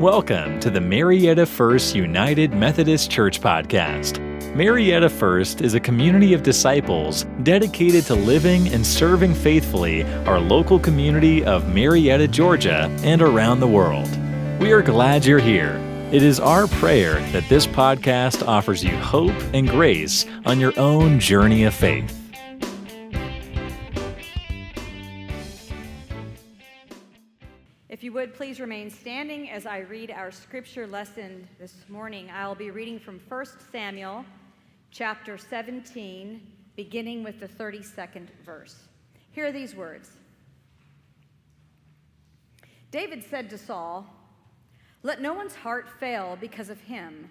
Welcome to the Marietta First United Methodist Church podcast. Marietta First is a community of disciples dedicated to living and serving faithfully our local community of Marietta, Georgia, and around the world. We are glad you're here. It is our prayer that this podcast offers you hope and grace on your own journey of faith. Would please remain standing as I read our scripture lesson this morning. I'll be reading from 1 Samuel chapter 17, beginning with the 32nd verse. Hear these words David said to Saul, Let no one's heart fail because of him.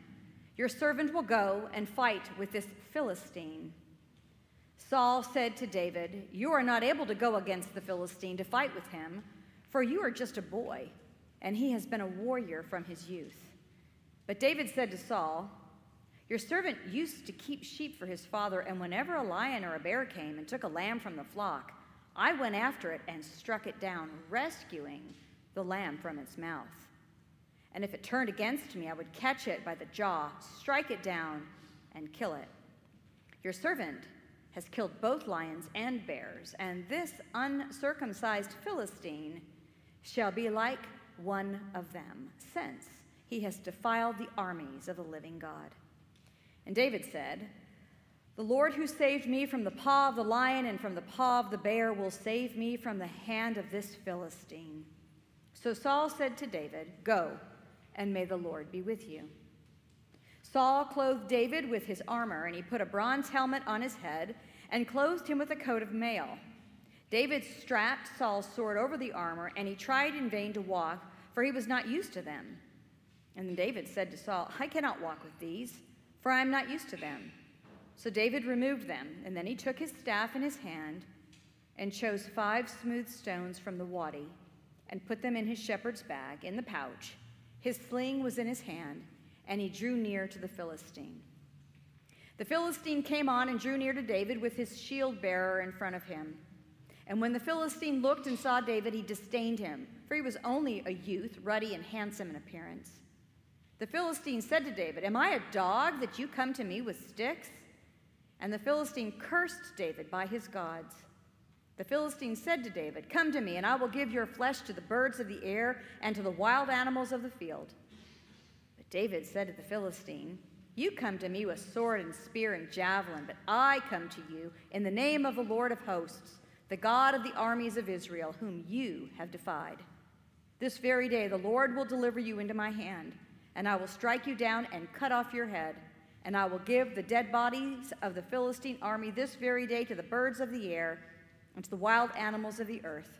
Your servant will go and fight with this Philistine. Saul said to David, You are not able to go against the Philistine to fight with him for you are just a boy, and he has been a warrior from his youth. But David said to Saul, Your servant used to keep sheep for his father, and whenever a lion or a bear came and took a lamb from the flock, I went after it and struck it down, rescuing the lamb from its mouth. And if it turned against me, I would catch it by the jaw, strike it down, and kill it. Your servant has killed both lions and bears, and this uncircumcised Philistine shall be like one of them, since he has defiled the armies of the living God. And David said, The Lord who saved me from the paw of the lion and from the paw of the bear will save me from the hand of this Philistine. So Saul said to David, Go, and may the Lord be with you. Saul clothed David with his armor, and he put a bronze helmet on his head and clothed him with a coat of mail. David strapped Saul's sword over the armor, and he tried in vain to walk, for he was not used to them. And David said to Saul, I cannot walk with these, for I am not used to them. So David removed them, and then he took his staff in his hand and chose five smooth stones from the wadi and put them in his shepherd's bag in the pouch. His sling was in his hand, and he drew near to the Philistine. The Philistine came on and drew near to David with his shield bearer in front of him. And when the Philistine looked and saw David, he disdained him, for he was only a youth, ruddy and handsome in appearance. The Philistine said to David, Am I a dog that you come to me with sticks? And the Philistine cursed David by his gods. The Philistine said to David, Come to me, and I will give your flesh to the birds of the air and to the wild animals of the field. But David said to the Philistine, You come to me with sword and spear and javelin, but I come to you in the name of the Lord of hosts the God of the armies of Israel, whom you have defied. This very day the Lord will deliver you into my hand, and I will strike you down and cut off your head. And I will give the dead bodies of the Philistine army this very day to the birds of the air and to the wild animals of the earth,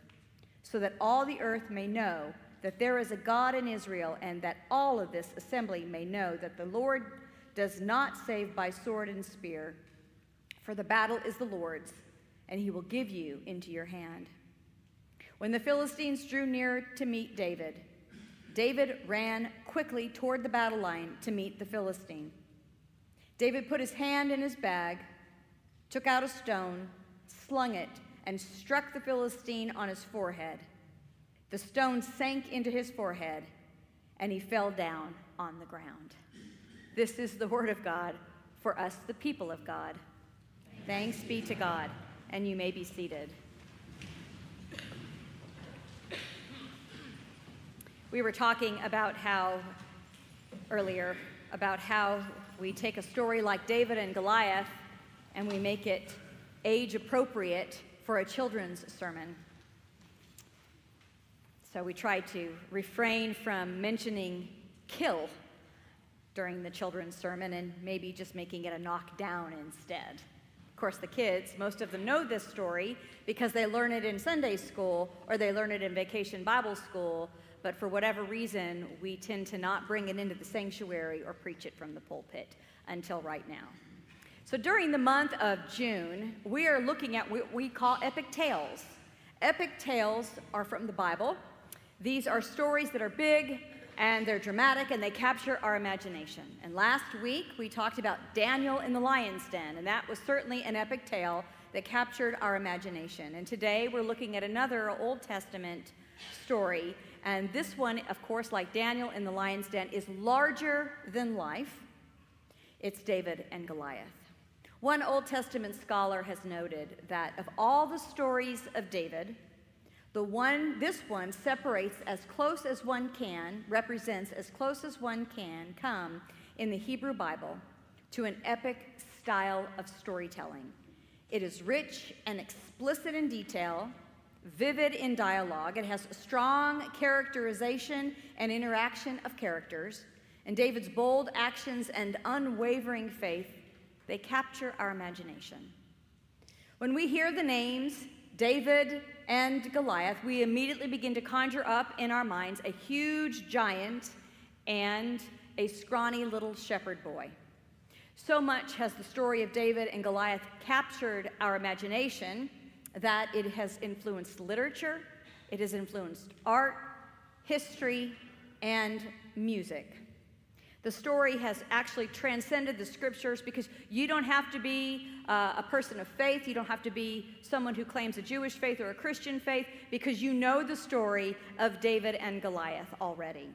so that all the earth may know that there is a God in Israel, and that all of this assembly may know that the Lord does not save by sword and spear, for the battle is the Lord's and he will give you into your hand. When the Philistines drew near to meet David, David ran quickly toward the battle line to meet the Philistine. David put his hand in his bag, took out a stone, slung it, and struck the Philistine on his forehead. The stone sank into his forehead, and he fell down on the ground. This is the word of God for us, the people of God. Thanks be to God and you may be seated. We were talking about how, earlier, about how we take a story like David and Goliath and we make it age appropriate for a children's sermon. So we try to refrain from mentioning kill during the children's sermon and maybe just making it a knockdown instead course, the kids, most of them know this story because they learn it in Sunday school or they learn it in vacation Bible school, but for whatever reason, we tend to not bring it into the sanctuary or preach it from the pulpit until right now. So during the month of June, we are looking at what we call epic tales. Epic tales are from the Bible. These are stories that are big, and they're dramatic and they capture our imagination. And last week we talked about Daniel in the lion's den, and that was certainly an epic tale that captured our imagination. And today we're looking at another Old Testament story, And this one, of course, like Daniel in the lion's den, is larger than life. It's David and Goliath. One Old Testament scholar has noted that of all the stories of David, the one, this one separates as close as one can, represents as close as one can come in the Hebrew Bible to an epic style of storytelling. It is rich and explicit in detail, vivid in dialogue. It has strong characterization and interaction of characters. And David's bold actions and unwavering faith, they capture our imagination. When we hear the names David and Goliath, we immediately begin to conjure up in our minds a huge giant and a scrawny little shepherd boy. So much has the story of David and Goliath captured our imagination that it has influenced literature, it has influenced art, history, and music. The story has actually transcended the scriptures because you don't have to be uh, a person of faith. You don't have to be someone who claims a Jewish faith or a Christian faith because you know the story of David and Goliath already.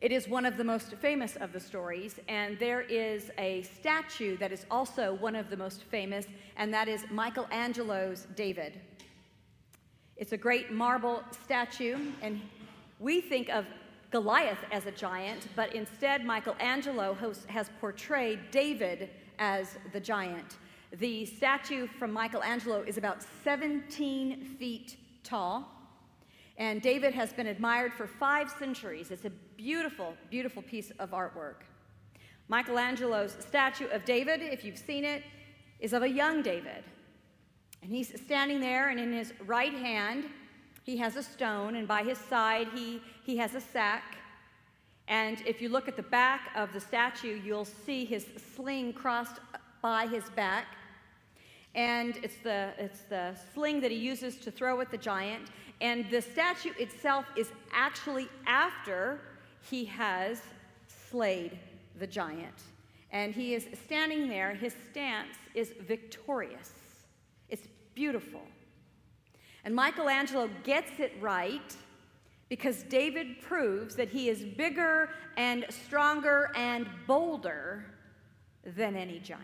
It is one of the most famous of the stories, and there is a statue that is also one of the most famous, and that is Michelangelo's David. It's a great marble statue, and we think of Goliath as a giant, but instead Michelangelo has portrayed David as the giant. The statue from Michelangelo is about 17 feet tall, and David has been admired for five centuries. It's a beautiful, beautiful piece of artwork. Michelangelo's statue of David, if you've seen it, is of a young David. And he's standing there, and in his right hand, he has a stone, and by his side, he, he has a sack. And if you look at the back of the statue, you'll see his sling crossed by his back. And it's the, it's the sling that he uses to throw at the giant. And the statue itself is actually after he has slayed the giant. And he is standing there, his stance is victorious. It's beautiful. And Michelangelo gets it right because David proves that he is bigger and stronger and bolder than any giant.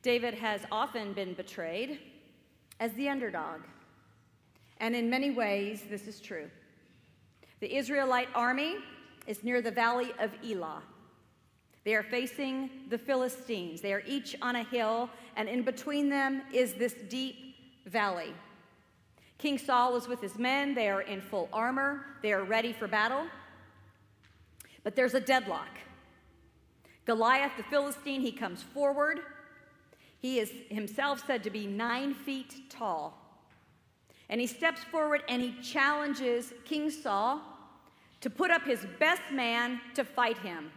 David has often been betrayed as the underdog. And in many ways, this is true. The Israelite army is near the valley of Elah. They are facing the Philistines. They are each on a hill, and in between them is this deep valley. King Saul is with his men. They are in full armor, they are ready for battle. But there's a deadlock. Goliath, the Philistine, he comes forward. He is himself said to be nine feet tall. And he steps forward and he challenges King Saul to put up his best man to fight him.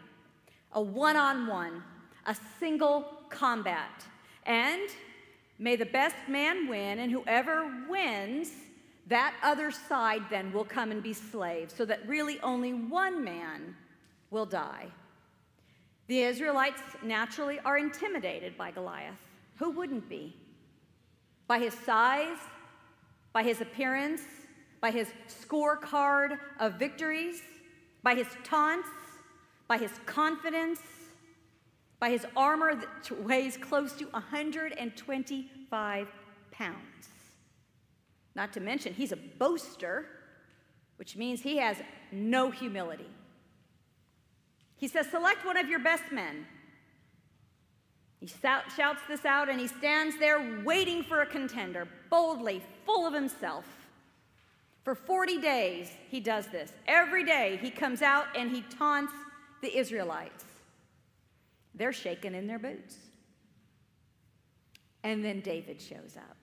A one on one, a single combat. And May the best man win, and whoever wins, that other side then will come and be slaves, so that really only one man will die. The Israelites naturally are intimidated by Goliath. Who wouldn't be? By his size, by his appearance, by his scorecard of victories, by his taunts, by his confidence, by his armor that weighs close to 125 pounds. Not to mention, he's a boaster, which means he has no humility. He says, Select one of your best men. He shouts this out and he stands there waiting for a contender, boldly, full of himself. For 40 days, he does this. Every day, he comes out and he taunts the Israelites. They're shaking in their boots. And then David shows up.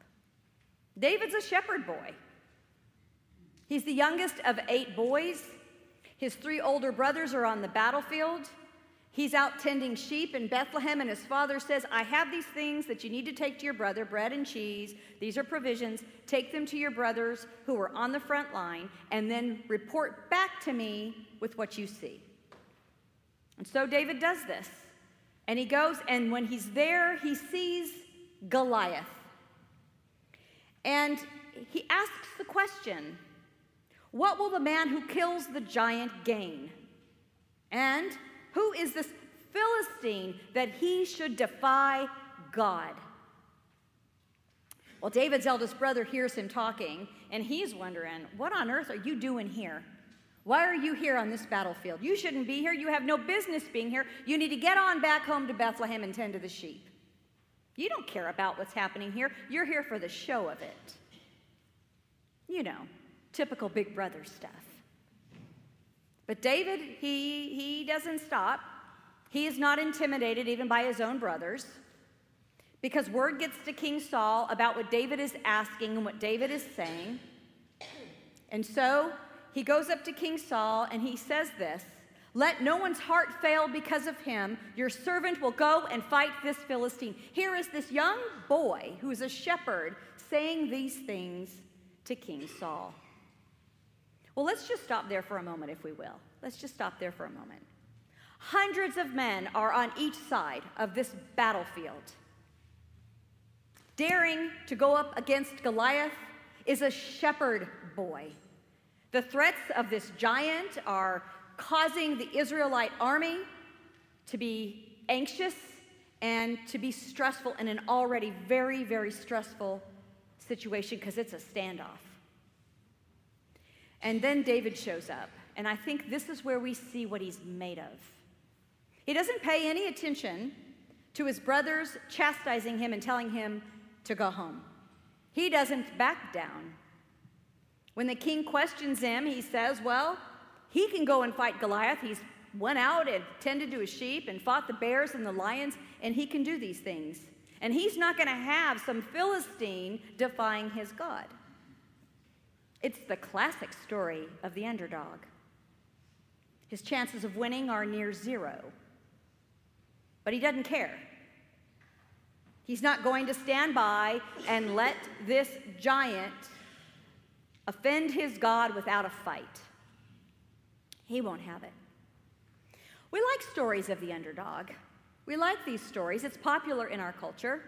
David's a shepherd boy. He's the youngest of eight boys. His three older brothers are on the battlefield. He's out tending sheep in Bethlehem, and his father says, I have these things that you need to take to your brother bread and cheese. These are provisions. Take them to your brothers who are on the front line, and then report back to me with what you see. And so David does this. And he goes, and when he's there, he sees Goliath. And he asks the question What will the man who kills the giant gain? And who is this Philistine that he should defy God? Well, David's eldest brother hears him talking, and he's wondering, What on earth are you doing here? Why are you here on this battlefield? You shouldn't be here. You have no business being here. You need to get on back home to Bethlehem and tend to the sheep. You don't care about what's happening here. You're here for the show of it. You know, typical big brother stuff. But David, he, he doesn't stop. He is not intimidated even by his own brothers because word gets to King Saul about what David is asking and what David is saying. And so he goes up to King Saul and he says this Let no one's heart fail because of him. Your servant will go and fight this Philistine. Here is this young boy who is a shepherd saying these things to King Saul. Well, let's just stop there for a moment, if we will. Let's just stop there for a moment. Hundreds of men are on each side of this battlefield. Daring to go up against Goliath is a shepherd boy. The threats of this giant are causing the Israelite army to be anxious and to be stressful in an already very, very stressful situation because it's a standoff. And then David shows up, and I think this is where we see what he's made of. He doesn't pay any attention to his brothers chastising him and telling him to go home. He doesn't back down. When the king questions him, he says, Well, he can go and fight Goliath. He's went out and tended to his sheep and fought the bears and the lions, and he can do these things. And he's not going to have some Philistine defying his God. It's the classic story of the underdog. His chances of winning are near zero. But he doesn't care. He's not going to stand by and let this giant offend his God without a fight. He won't have it. We like stories of the underdog. We like these stories. It's popular in our culture.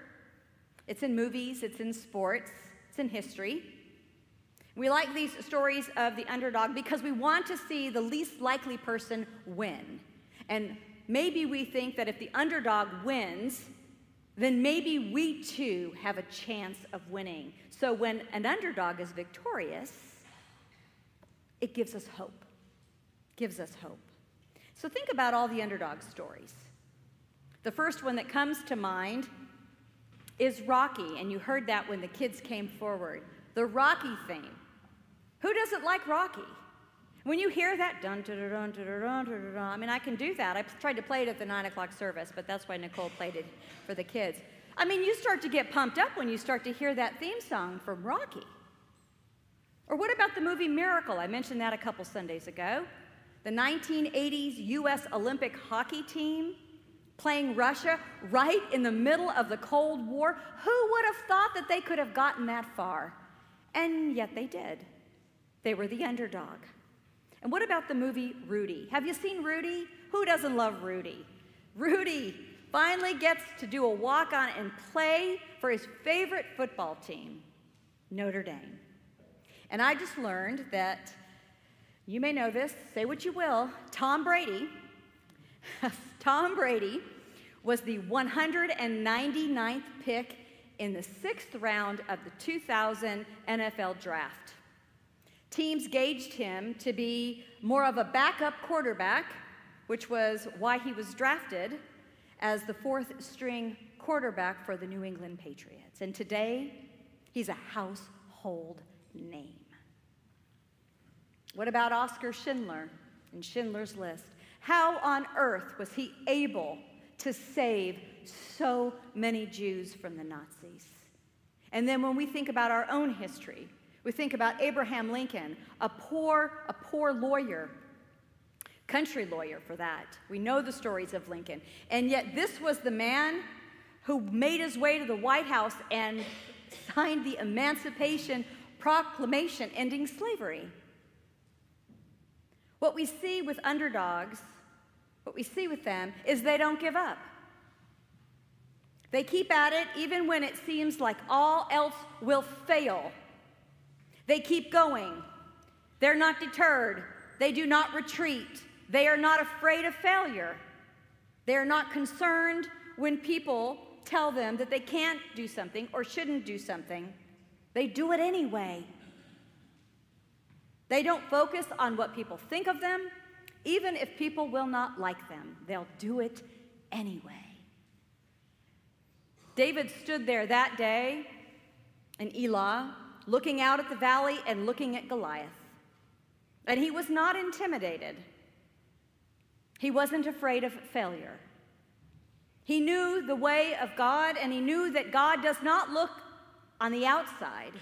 It's in movies, it's in sports, it's in history. We like these stories of the underdog because we want to see the least likely person win. And maybe we think that if the underdog wins, then maybe we too have a chance of winning. So when an underdog is victorious, it gives us hope. Gives us hope. So think about all the underdog stories. The first one that comes to mind is Rocky, and you heard that when the kids came forward. The Rocky theme. Who doesn't like Rocky? When you hear that, dun dun dun dun dun dun dun, I mean, I can do that. I tried to play it at the nine o'clock service, but that's why Nicole played it for the kids. I mean, you start to get pumped up when you start to hear that theme song from Rocky. Or what about the movie Miracle? I mentioned that a couple Sundays ago. The 1980s U.S. Olympic hockey team playing Russia right in the middle of the Cold War. Who would have thought that they could have gotten that far? And yet they did. They were the underdog. And what about the movie Rudy? Have you seen Rudy? Who doesn't love Rudy? Rudy finally gets to do a walk on and play for his favorite football team, Notre Dame. And I just learned that you may know this, say what you will, Tom Brady, Tom Brady was the 199th pick in the sixth round of the 2000 NFL draft. Teams gauged him to be more of a backup quarterback, which was why he was drafted as the fourth string quarterback for the New England Patriots. And today, he's a household name. What about Oskar Schindler in Schindler's List? How on earth was he able to save so many Jews from the Nazis? And then when we think about our own history, we think about Abraham Lincoln, a poor, a poor lawyer, country lawyer for that. We know the stories of Lincoln. And yet, this was the man who made his way to the White House and signed the Emancipation Proclamation ending slavery. What we see with underdogs, what we see with them, is they don't give up. They keep at it even when it seems like all else will fail. They keep going. They're not deterred. They do not retreat. They are not afraid of failure. They are not concerned when people tell them that they can't do something or shouldn't do something. They do it anyway. They don't focus on what people think of them, even if people will not like them. They'll do it anyway. David stood there that day in Elah, looking out at the valley and looking at Goliath. And he was not intimidated. He wasn't afraid of failure. He knew the way of God, and he knew that God does not look on the outside,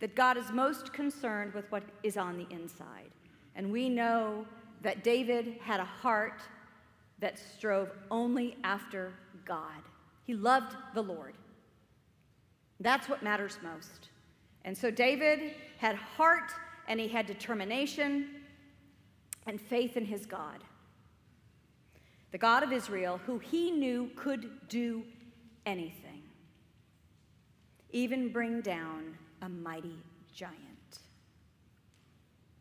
that God is most concerned with what is on the inside. And we know that David had a heart that strove only after God. He loved the Lord. That's what matters most. And so David had heart and he had determination and faith in his God. The God of Israel, who he knew could do anything, even bring down a mighty giant.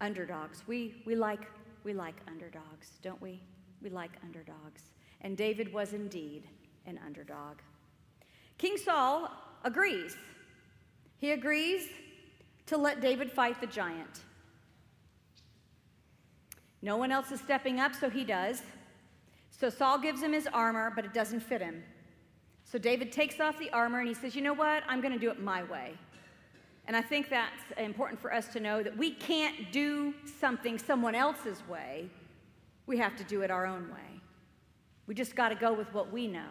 Underdogs. We, we, like, we like underdogs, don't we? We like underdogs. And David was indeed an underdog. King Saul agrees. He agrees to let David fight the giant. No one else is stepping up, so he does. So Saul gives him his armor, but it doesn't fit him. So David takes off the armor and he says, You know what? I'm going to do it my way. And I think that's important for us to know that we can't do something someone else's way. We have to do it our own way. We just got to go with what we know.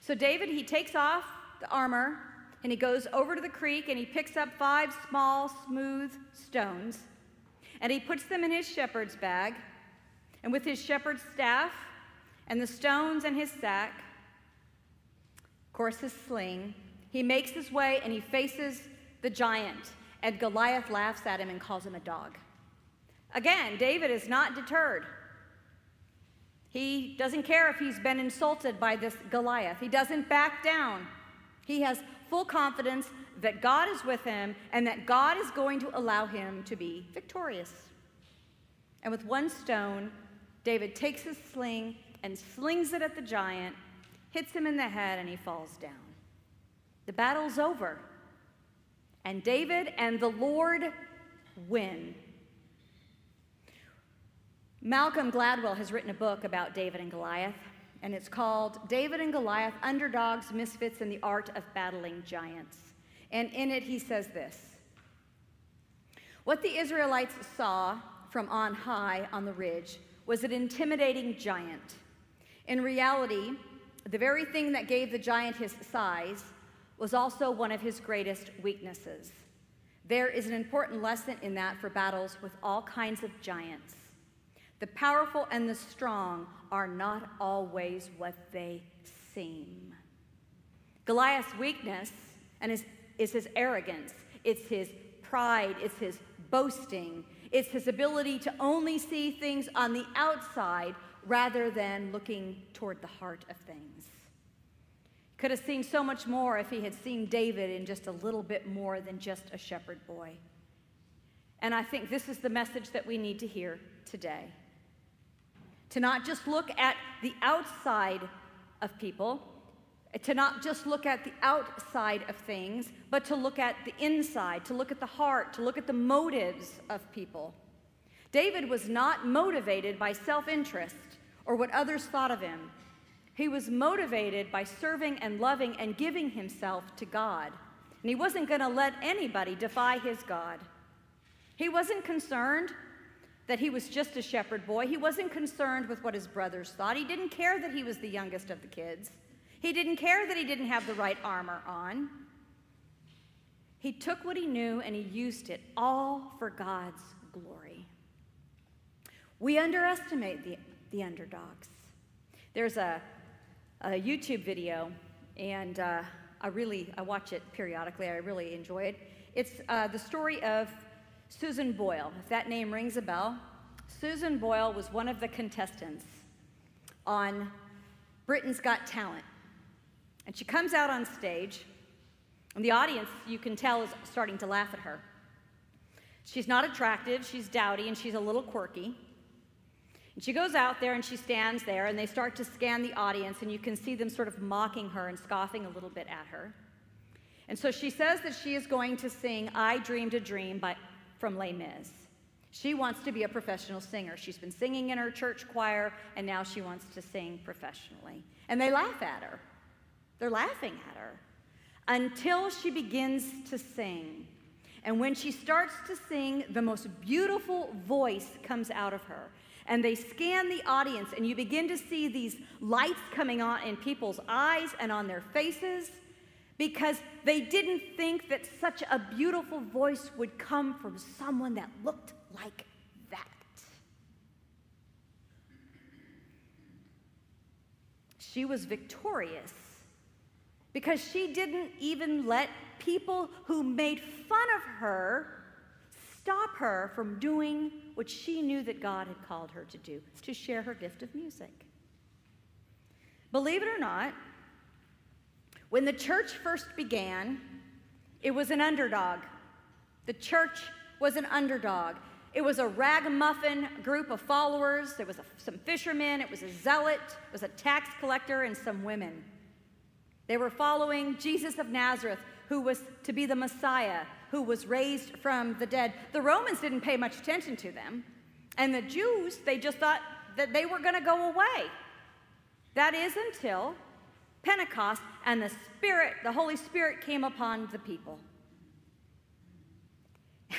So David, he takes off the armor and he goes over to the creek and he picks up five small, smooth stones and he puts them in his shepherd's bag. And with his shepherd's staff and the stones and his sack, of course, his sling, he makes his way and he faces the giant. And Goliath laughs at him and calls him a dog. Again, David is not deterred. He doesn't care if he's been insulted by this Goliath. He doesn't back down. He has full confidence that God is with him and that God is going to allow him to be victorious. And with one stone, David takes his sling and slings it at the giant, hits him in the head, and he falls down. The battle's over. And David and the Lord win. Malcolm Gladwell has written a book about David and Goliath, and it's called David and Goliath Underdogs, Misfits, and the Art of Battling Giants. And in it, he says this What the Israelites saw from on high on the ridge was an intimidating giant. In reality, the very thing that gave the giant his size was also one of his greatest weaknesses. There is an important lesson in that for battles with all kinds of giants. The powerful and the strong are not always what they seem. Goliath's weakness and his, is his arrogance, it's his pride, it's his boasting, it's his ability to only see things on the outside rather than looking toward the heart of things. Could have seen so much more if he had seen David in just a little bit more than just a shepherd boy. And I think this is the message that we need to hear today to not just look at the outside of people, to not just look at the outside of things, but to look at the inside, to look at the heart, to look at the motives of people. David was not motivated by self interest or what others thought of him. He was motivated by serving and loving and giving himself to God. And he wasn't going to let anybody defy his God. He wasn't concerned that he was just a shepherd boy. He wasn't concerned with what his brothers thought. He didn't care that he was the youngest of the kids. He didn't care that he didn't have the right armor on. He took what he knew and he used it all for God's glory. We underestimate the, the underdogs. There's a, a YouTube video, and uh, I really I watch it periodically. I really enjoy it. It's uh, the story of Susan Boyle, if that name rings a bell. Susan Boyle was one of the contestants on Britain's Got Talent. And she comes out on stage, and the audience, you can tell, is starting to laugh at her. She's not attractive, she's dowdy, and she's a little quirky. And she goes out there and she stands there, and they start to scan the audience, and you can see them sort of mocking her and scoffing a little bit at her. And so she says that she is going to sing I Dreamed a Dream by, from Les Mis. She wants to be a professional singer. She's been singing in her church choir, and now she wants to sing professionally. And they laugh at her. They're laughing at her until she begins to sing. And when she starts to sing, the most beautiful voice comes out of her. And they scan the audience, and you begin to see these lights coming on in people's eyes and on their faces because they didn't think that such a beautiful voice would come from someone that looked like that. She was victorious because she didn't even let people who made fun of her stop her from doing what she knew that God had called her to do to share her gift of music. Believe it or not, when the church first began, it was an underdog. The church was an underdog. It was a ragamuffin group of followers. There was a, some fishermen, it was a zealot, it was a tax collector, and some women. They were following Jesus of Nazareth, who was to be the Messiah, who was raised from the dead. The Romans didn't pay much attention to them. And the Jews, they just thought that they were going to go away. That is until Pentecost, and the Spirit, the Holy Spirit came upon the people.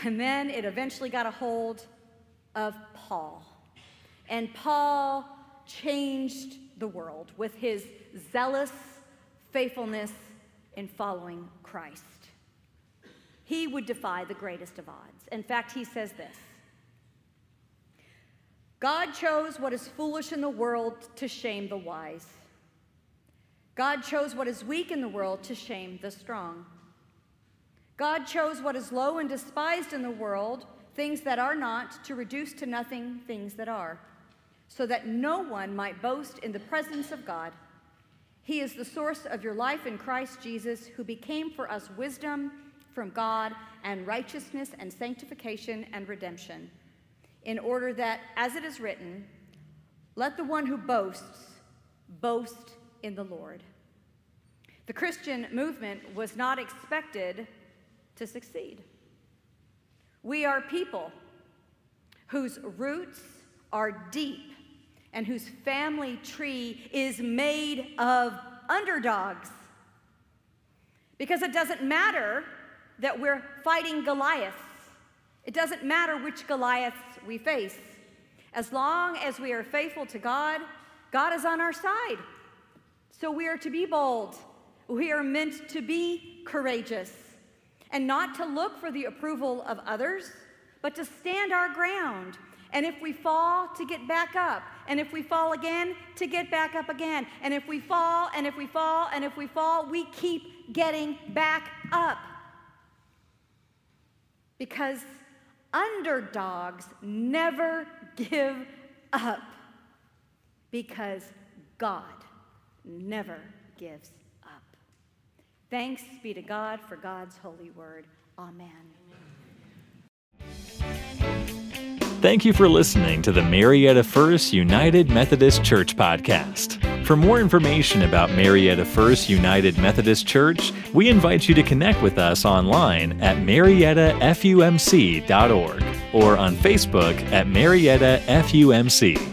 And then it eventually got a hold of Paul. And Paul changed the world with his zealous faithfulness in following Christ. He would defy the greatest of odds. In fact, he says this God chose what is foolish in the world to shame the wise. God chose what is weak in the world to shame the strong. God chose what is low and despised in the world, things that are not, to reduce to nothing things that are, so that no one might boast in the presence of God. He is the source of your life in Christ Jesus, who became for us wisdom from God and righteousness and sanctification and redemption, in order that, as it is written, let the one who boasts boast in the Lord. The Christian movement was not expected to succeed. We are people whose roots are deep and whose family tree is made of underdogs. Because it doesn't matter that we're fighting Goliaths, it doesn't matter which Goliaths we face. As long as we are faithful to God, God is on our side. So we are to be bold. We are meant to be courageous and not to look for the approval of others, but to stand our ground. And if we fall, to get back up. And if we fall again, to get back up again. And if we fall, and if we fall, and if we fall, we keep getting back up. Because underdogs never give up. Because God never gives up. Thanks be to God for God's holy word. Amen. Thank you for listening to the Marietta First United Methodist Church podcast. For more information about Marietta First United Methodist Church, we invite you to connect with us online at mariettafumc.org or on Facebook at Marietta FUMC.